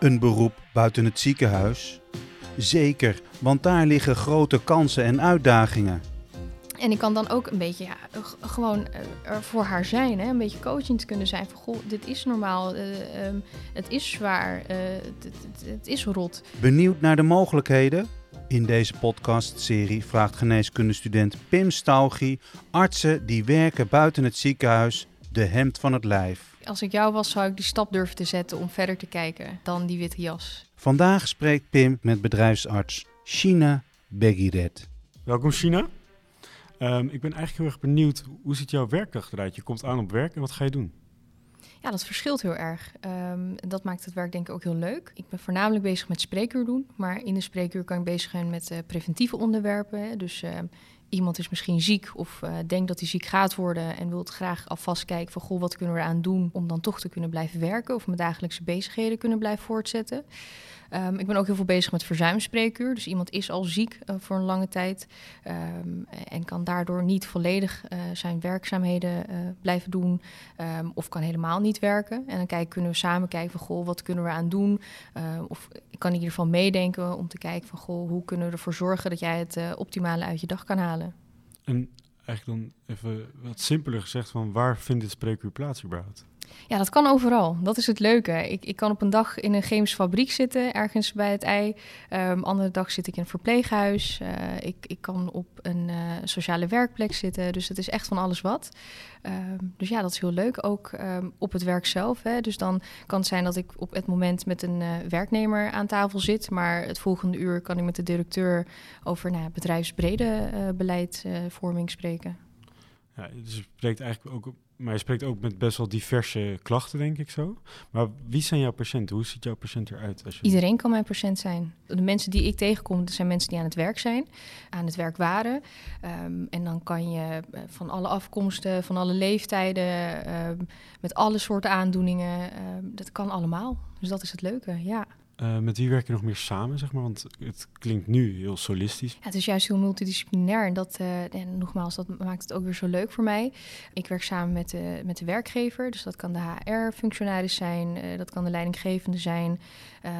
Een beroep buiten het ziekenhuis? Zeker, want daar liggen grote kansen en uitdagingen. En ik kan dan ook een beetje ja, gewoon uh, er voor haar zijn. Hè? Een beetje coaching te kunnen zijn van goh, dit is normaal. Uh, um, het is zwaar. Uh, het, het, is rot. Benieuwd naar de mogelijkheden? In deze podcastserie vraagt geneeskundestudent Pim Staugie artsen die werken buiten het ziekenhuis de hemd van het lijf. Als ik jou was, zou ik die stap durven te zetten om verder te kijken dan die witte jas. Vandaag spreekt Pim met bedrijfsarts China Begiret. Welkom China. Um, ik ben eigenlijk heel erg benieuwd, hoe ziet jouw werkdag eruit? Je komt aan op werk en wat ga je doen? Ja, dat verschilt heel erg. Um, dat maakt het werk denk ik ook heel leuk. Ik ben voornamelijk bezig met spreekuur doen, maar in de spreekuur kan ik bezig zijn met uh, preventieve onderwerpen. Hè. Dus uh, iemand is misschien ziek of uh, denkt dat hij ziek gaat worden en wil graag alvast kijken van goh, wat kunnen we eraan doen om dan toch te kunnen blijven werken of mijn dagelijkse bezigheden kunnen blijven voortzetten. Um, ik ben ook heel veel bezig met verzuimspreekuur. Dus iemand is al ziek uh, voor een lange tijd um, en kan daardoor niet volledig uh, zijn werkzaamheden uh, blijven doen um, of kan helemaal niet werken. En dan kijken, kunnen we samen kijken van goh, wat kunnen we aan doen? of ik kan in ieder geval meedenken om te kijken van goh, hoe kunnen we ervoor zorgen dat jij het optimale uit je dag kan halen. En eigenlijk dan even wat simpeler gezegd van waar vindt dit spreekuur plaats überhaupt? Ja, dat kan overal. Dat is het leuke. Ik, ik kan op een dag in een chemische fabriek zitten, ergens bij het ei. Um, andere dag zit ik in een verpleeghuis. Uh, ik, ik kan op een uh, sociale werkplek zitten. Dus het is echt van alles wat. Um, dus ja, dat is heel leuk. Ook um, op het werk zelf. Hè. Dus dan kan het zijn dat ik op het moment met een uh, werknemer aan tafel zit. Maar het volgende uur kan ik met de directeur over nou, bedrijfsbrede beleidvorming spreken. Ja, dus je spreekt eigenlijk ook maar je spreekt ook met best wel diverse klachten, denk ik zo. Maar wie zijn jouw patiënten? Hoe ziet jouw patiënt eruit? Als je... Iedereen kan mijn patiënt zijn. De mensen die ik tegenkom, dat zijn mensen die aan het werk zijn, aan het werk waren. Um, en dan kan je eh, van alle afkomsten, van alle leeftijden, um, met alle soorten aandoeningen, um, dat kan allemaal. Dus dat is het leuke, ja. Uh, met wie werk je nog meer samen, zeg maar? Want het klinkt nu heel solistisch. Ja, het is juist heel multidisciplinair. En, dat, uh, en nogmaals, dat maakt het ook weer zo leuk voor mij. Ik werk samen met de, met de werkgever. Dus dat kan de HR-functionaris zijn. Dat kan de leidinggevende zijn.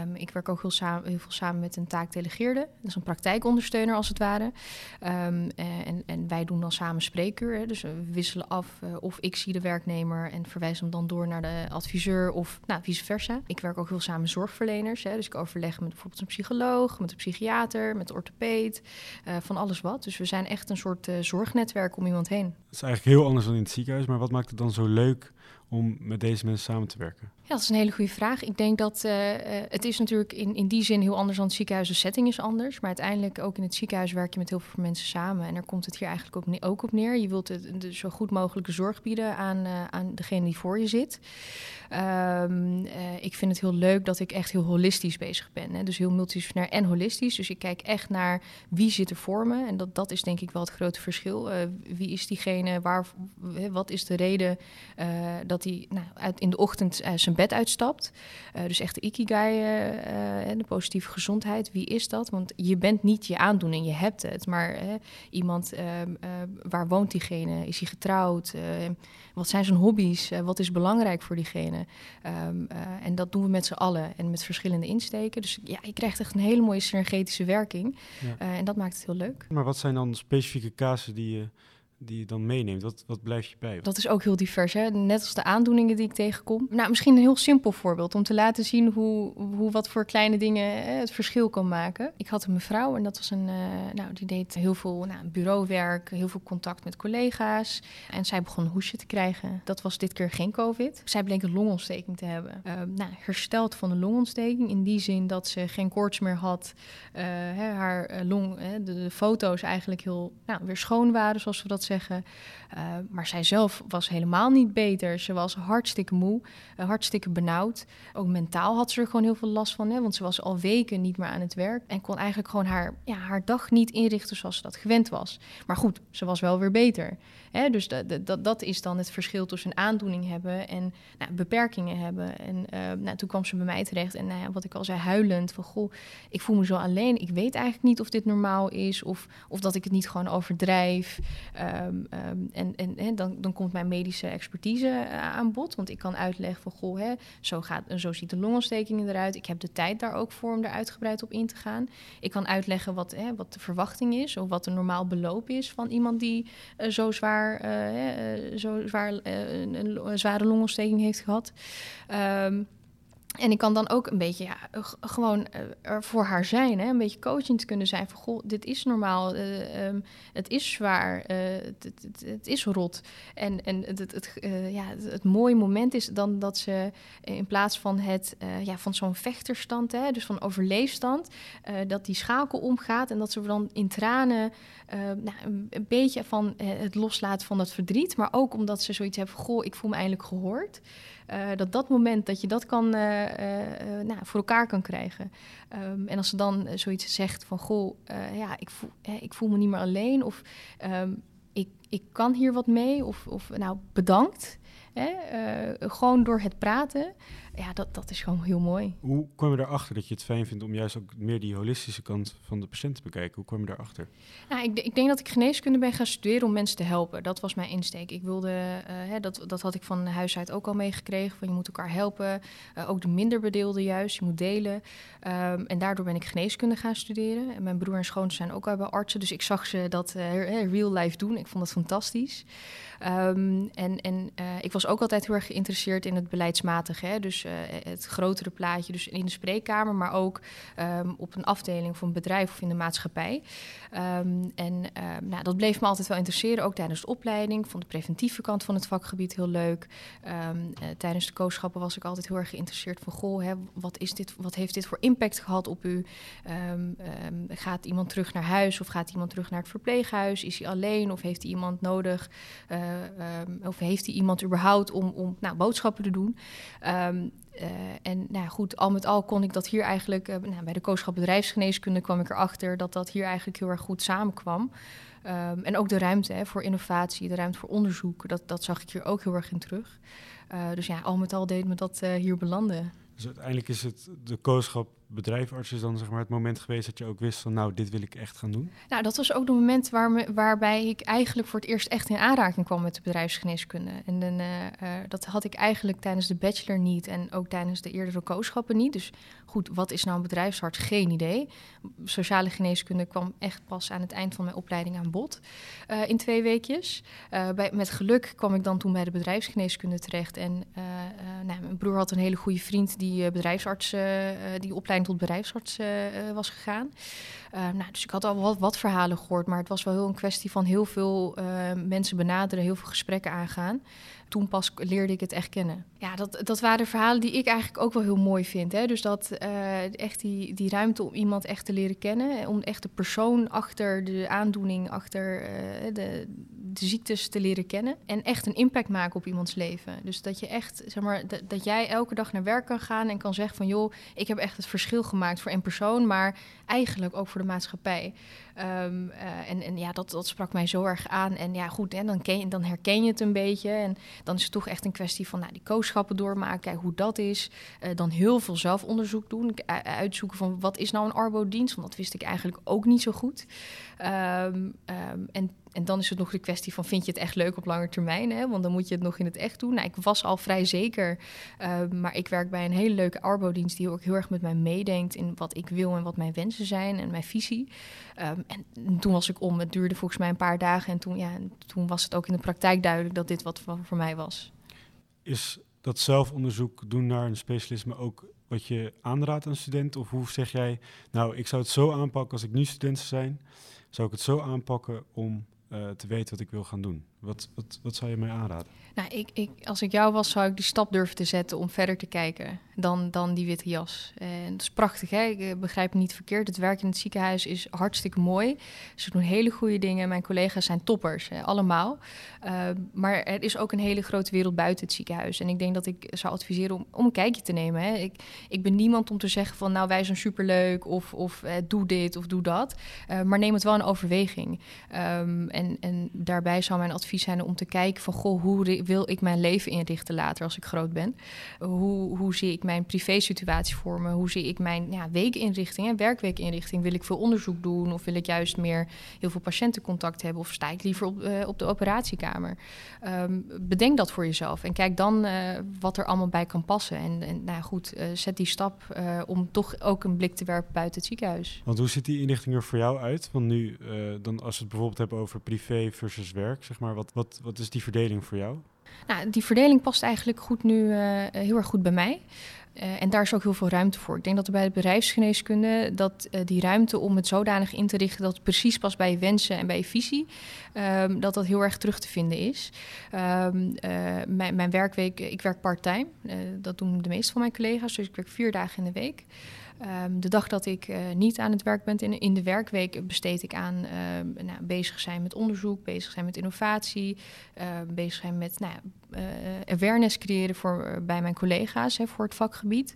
Um, ik werk ook heel, samen, heel, veel samen met een taakdelegeerde. Is een praktijkondersteuner, als het ware. Um, en, en, wij doen dan samen spreekuur. Hè. Dus we wisselen af of ik zie de werknemer... en verwijs hem dan door naar de adviseur of nou, vice versa. Ik werk ook heel samen met zorgverleners... Dus ik overleg met bijvoorbeeld een psycholoog, met een psychiater, met een orthopeed, uh, van alles wat. Dus we zijn echt een soort uh, zorgnetwerk om iemand heen. Dat is eigenlijk heel anders dan in het ziekenhuis, maar wat maakt het dan zo leuk om met deze mensen samen te werken? Ja, dat is een hele goede vraag. Ik denk dat uh, het is natuurlijk in, in die zin heel anders dan het ziekenhuis. De setting is anders. Maar uiteindelijk ook in het ziekenhuis werk je met heel veel mensen samen. En daar komt het hier eigenlijk ook, ook op neer. Je wilt het, de zo goed mogelijke zorg bieden aan, uh, aan degene die voor je zit. Uh, ik vind het heel leuk dat ik echt heel holistisch bezig ben. Hè? Dus heel multidisciplinair en holistisch. Dus ik kijk echt naar wie zit er voor me. En dat, dat is denk ik wel het grote verschil. wie is diegene? Waar, wat is de reden dat hij nou, uit, in de ochtend zijn bed uitstapt. Uh, dus echt de ikigai uh, en de positieve gezondheid. Wie is dat? Want je bent niet je aandoening, je hebt het. Maar iemand, ehm, waar woont diegene? Is hij getrouwd? wat zijn zijn hobby's? wat is belangrijk voor diegene? Um, en dat doen we met z'n allen en met verschillende insteken. Dus ja, je krijgt echt een hele mooie synergetische werking. Ja. en dat maakt het heel leuk. Maar wat zijn dan specifieke casus die je die je dan meeneemt? Wat, wat blijf je bij? Dat is ook heel divers, hè? net als de aandoeningen die ik tegenkom. Nou, misschien een heel simpel voorbeeld om te laten zien hoe, hoe wat voor kleine dingen hè, het verschil kan maken. Ik had een mevrouw en dat was een, uh, nou, die deed heel veel nou, bureauwerk, heel veel contact met collega's. En zij begon een hoesje te krijgen. Dat was dit keer geen COVID. Zij bleek een longontsteking te hebben. Uh, nou, hersteld van de longontsteking in die zin dat ze geen koorts meer had. Uh, hè, haar long, de, de, foto's eigenlijk heel nou, weer schoon waren, zoals we dat zeggen. Uh, maar zij zelf was helemaal niet beter. Ze was hartstikke moe, uh, hartstikke benauwd. Ook mentaal had ze er gewoon heel veel last van, hè, want ze was al weken niet meer aan het werk en kon eigenlijk gewoon haar, ja, haar dag niet inrichten zoals ze dat gewend was. Maar goed, ze was wel weer beter. Hè? Dus dat, dat, dat is dan het verschil tussen een aandoening hebben en nou, beperkingen hebben. En uh, nou, toen kwam ze bij mij terecht en nou ja, wat ik al zei, huilend van goh, ik voel me zo alleen. Ik weet eigenlijk niet of dit normaal is of, of dat ik het niet gewoon overdrijf. Ehm, ehm, en en, dan, dan komt mijn medische expertise eh, aan bod. Want ik kan uitleggen van, goh, zo, gaat, zo ziet de longontsteking eruit. Ik heb de tijd daar ook voor om er uitgebreid op in te gaan. Ik kan uitleggen wat, wat de verwachting is... of wat een normaal beloop is van iemand die uh, zo zwaar, uh, zo zwaar een, een, zware longontsteking heeft gehad. Um, en ik kan dan ook een beetje ja, gewoon uh, er voor haar zijn. Hè? Een beetje coaching te kunnen zijn van... goh, dit is normaal, uh, um, het is zwaar, het, het, het, is rot. En, en het, het, ja, het, mooie moment is dan dat ze in plaats van, het, ja, van zo'n vechterstand... Hè, dus van overleefstand, dat die schakel omgaat... en dat ze dan in tranen nou, een, beetje van het loslaten van dat verdriet... maar ook omdat ze zoiets hebben goh, ik voel me eindelijk gehoord... Dat dat moment dat je dat kan, nou, voor elkaar kan krijgen. Um, en als ze dan zoiets zegt van, goh, ja, ik voel, ik voel me niet meer alleen. Of um, ik, ik kan hier wat mee. Of, of nou, bedankt. Hè? gewoon door het praten ja, dat, dat is gewoon heel mooi. Hoe kwam je erachter dat je het fijn vindt om juist ook meer die holistische kant van de patiënt te bekijken? Hoe kwam je daarachter? Nou, ik, ik denk dat ik geneeskunde ben gaan studeren om mensen te helpen. Dat was mijn insteek. Ik wilde, uh, hè, dat, dat had ik van huis uit ook al meegekregen, van je moet elkaar helpen. Uh, ook de minder bedeelden juist, je moet delen. Um, en daardoor ben ik geneeskunde gaan studeren. En mijn broer en schoon zijn ook al bij artsen, dus ik zag ze dat real life doen. Ik vond dat fantastisch. Um, en en ik was ook altijd heel erg geïnteresseerd in het beleidsmatige. Hè? Dus uh, het grotere plaatje, dus in de spreekkamer, maar ook um, op een afdeling van een bedrijf of in de maatschappij. Um, en nou, dat bleef me altijd wel interesseren, ook tijdens de opleiding. Van de preventieve kant van het vakgebied heel leuk. Uh, tijdens de kooschappen was ik altijd heel erg geïnteresseerd van, goh, hè, wat, is dit, wat heeft dit voor impact gehad op u? gaat iemand terug naar huis of gaat iemand terug naar het verpleeghuis? Is hij alleen of heeft iemand nodig? Uh, of heeft hij iemand überhaupt om, om nou, boodschappen te doen? Um, uh, en nou goed, al met al kon ik dat hier eigenlijk... Uh, nou, bij de kooschap bedrijfsgeneeskunde kwam ik erachter... dat dat hier eigenlijk heel erg goed samenkwam. Um, en ook de ruimte hè, voor innovatie, de ruimte voor onderzoek... dat, dat zag ik hier ook heel erg in terug. Dus ja, al met al deed me dat hier belanden. Dus uiteindelijk is het de kooschap bedrijfarts is dan zeg maar het moment geweest dat je ook wist van nou, dit wil ik echt gaan doen? Nou, dat was ook het moment waar me, waarbij ik eigenlijk voor het eerst echt in aanraking kwam met de bedrijfsgeneeskunde. En dan, uh, uh, dat had ik eigenlijk tijdens de bachelor niet en ook tijdens de eerdere kooschappen niet. Dus goed, wat is nou een bedrijfsarts? Geen idee. Sociale geneeskunde kwam echt pas aan het eind van mijn opleiding aan bod. Uh, in twee weekjes. bij, met geluk kwam ik dan toen bij de bedrijfsgeneeskunde terecht. En nou, mijn broer had een hele goede vriend die bedrijfsarts, die opleiding tot bedrijfsarts uh, was gegaan. Uh, nou, dus ik had al wat, wat, verhalen gehoord, maar het was wel heel een kwestie van heel veel uh, mensen benaderen, heel veel gesprekken aangaan toen pas leerde ik het echt kennen. Ja, dat, dat waren verhalen die ik eigenlijk ook wel heel mooi vind. Hè? Dus dat echt die, die ruimte om iemand echt te leren kennen. Om echt de persoon achter de aandoening, achter de, de ziektes te leren kennen. En echt een impact maken op iemands leven. Dus dat je echt, zeg maar, dat jij elke dag naar werk kan gaan en kan zeggen van joh, ik heb echt het verschil gemaakt voor een persoon, maar eigenlijk ook voor de maatschappij. Um, uh, en, en ja, dat, dat sprak mij zo erg aan. En ja, goed, hè, dan, ken, dan herken je het een beetje. En dan is het toch echt een kwestie van nou, die kooschappen doormaken, hoe dat is. Uh, dan heel veel zelfonderzoek doen, uitzoeken van wat is nou een arbodienst, want dat wist ik eigenlijk ook niet zo goed. Um, um, en en dan is het nog de kwestie van vind je het echt leuk op lange termijn? Hè? Want dan moet je het nog in het echt doen. Nou, ik was al vrij zeker, uh, maar ik werk bij een hele leuke arbodienst die ook heel erg met mij meedenkt in wat ik wil en wat mijn wensen zijn en mijn visie. Um, en toen was ik om. Het duurde volgens mij een paar dagen en toen, ja, toen was het ook in de praktijk duidelijk dat dit wat voor mij was. Is dat zelfonderzoek doen naar een specialisme ook wat je aanraadt aan studenten? Of hoe zeg jij, nou, ik zou het zo aanpakken als ik nu student zou zijn, zou ik het zo aanpakken om te weten wat ik wil gaan doen? Wat, wat, wat zou je mij aanraden? Nou, ik, ik, als ik jou was, zou ik die stap durven te zetten om verder te kijken dan, dan die witte jas. En dat is prachtig, hè? ik eh, begrijp me niet verkeerd. Het werk in het ziekenhuis is hartstikke mooi. Ze doen hele goede dingen. Mijn collega's zijn toppers, hè? allemaal. Uh, maar er is ook een hele grote wereld buiten het ziekenhuis. En ik denk dat ik zou adviseren om, om een kijkje te nemen. Hè? Ik, ik ben niemand om te zeggen van, nou, wij zijn superleuk of, of eh, doe dit of doe dat. Maar neem het wel in overweging. Um, en, en daarbij zou mijn advies advies zijn om te kijken van... goh, hoe wil ik mijn leven inrichten later als ik groot ben? Hoe, hoe zie ik mijn privésituatie voor me? Hoe zie ik mijn ja, weekinrichting en werkweekinrichting? Wil ik veel onderzoek doen of wil ik juist meer heel veel patiëntencontact hebben... of sta ik liever op, uh, op de operatiekamer? Um, bedenk dat voor jezelf en kijk dan uh, wat er allemaal bij kan passen. En, nou goed, uh, zet die stap om toch ook een blik te werpen buiten het ziekenhuis. Want hoe ziet die inrichting er voor jou uit? Want nu, dan als we het bijvoorbeeld hebben over privé versus werk, zeg maar, wat, wat, wat is die verdeling voor jou? Nou, die verdeling past eigenlijk goed nu uh, heel erg goed bij mij. Uh, en daar is ook heel veel ruimte voor. Ik denk dat bij de bedrijfsgeneeskunde dat uh, die ruimte om het zodanig in te richten dat het precies past bij je wensen en bij je visie, um, dat dat heel erg terug te vinden is. Um, mijn, mijn, werkweek, ik werk part-time. dat doen de meeste van mijn collega's, dus ik werk vier dagen in de week. Um, de dag dat ik uh, niet aan het werk ben in, in de werkweek besteed ik aan uh, nou, bezig zijn met onderzoek, bezig zijn met innovatie, uh, bezig zijn met nou, uh, awareness creëren voor, uh, bij mijn collega's hè, voor het vakgebied.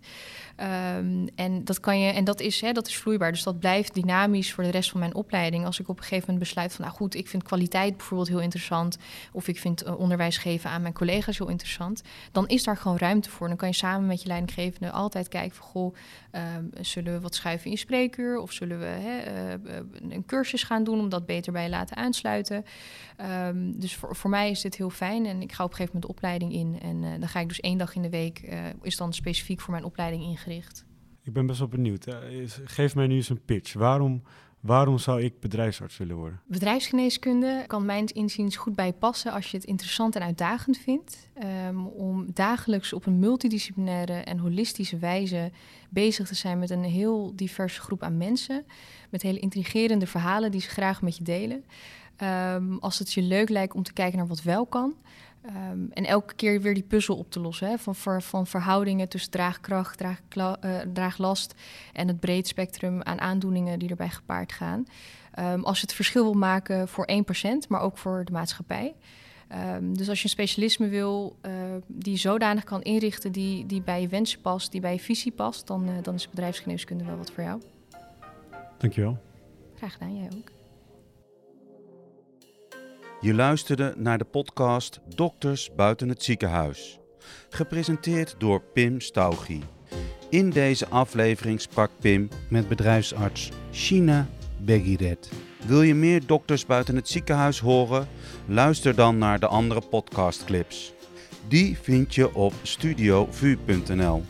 En dat kan je, en dat is, hè, dat is vloeibaar. Dus dat blijft dynamisch voor de rest van mijn opleiding. Als ik op een gegeven moment besluit van nou goed, ik vind kwaliteit bijvoorbeeld heel interessant. Of ik vind onderwijs geven aan mijn collega's heel interessant. Dan is daar gewoon ruimte voor. Dan kan je samen met je leidinggevende altijd kijken van goh, zullen we wat schuiven in spreekuur? Of zullen we hè, een cursus gaan doen om dat beter bij je laten aansluiten? Um, dus voor, voor mij is dit heel fijn. En ik ga op een gegeven moment de opleiding in. En uh, dan ga ik dus één dag in de week, uh, is dan specifiek voor mijn opleiding ingericht. Ik ben best wel benieuwd. Geef mij nu eens een pitch. Waarom, waarom zou ik bedrijfsarts willen worden? Bedrijfsgeneeskunde kan mijns inziens goed bij passen als je het interessant en uitdagend vindt. Um, om dagelijks op een multidisciplinaire en holistische wijze bezig te zijn met een heel diverse groep aan mensen. Met hele intrigerende verhalen die ze graag met je delen. Um, als het je leuk lijkt om te kijken naar wat wel kan. Um, en elke keer weer die puzzel op te lossen. Hè? Van, ver, van verhoudingen tussen draagkracht, draag, uh, draaglast en het breed spectrum aan aandoeningen die erbij gepaard gaan. Um, als je het verschil wil maken voor één patiënt, maar ook voor de maatschappij. Um, dus als je een specialisme wil uh, die zodanig kan inrichten die, die bij je wensen past, die bij je visie past, dan, uh, dan is bedrijfsgeneeskunde wel wat voor jou. Dankjewel. Graag gedaan, jij ook. Je luisterde naar de podcast Dokters buiten het ziekenhuis. Gepresenteerd door Pim Staugie. In deze aflevering sprak Pim met bedrijfsarts China Begiret. Wil je meer dokters buiten het ziekenhuis horen? Luister dan naar de andere podcastclips. Die vind je op studiovu.nl.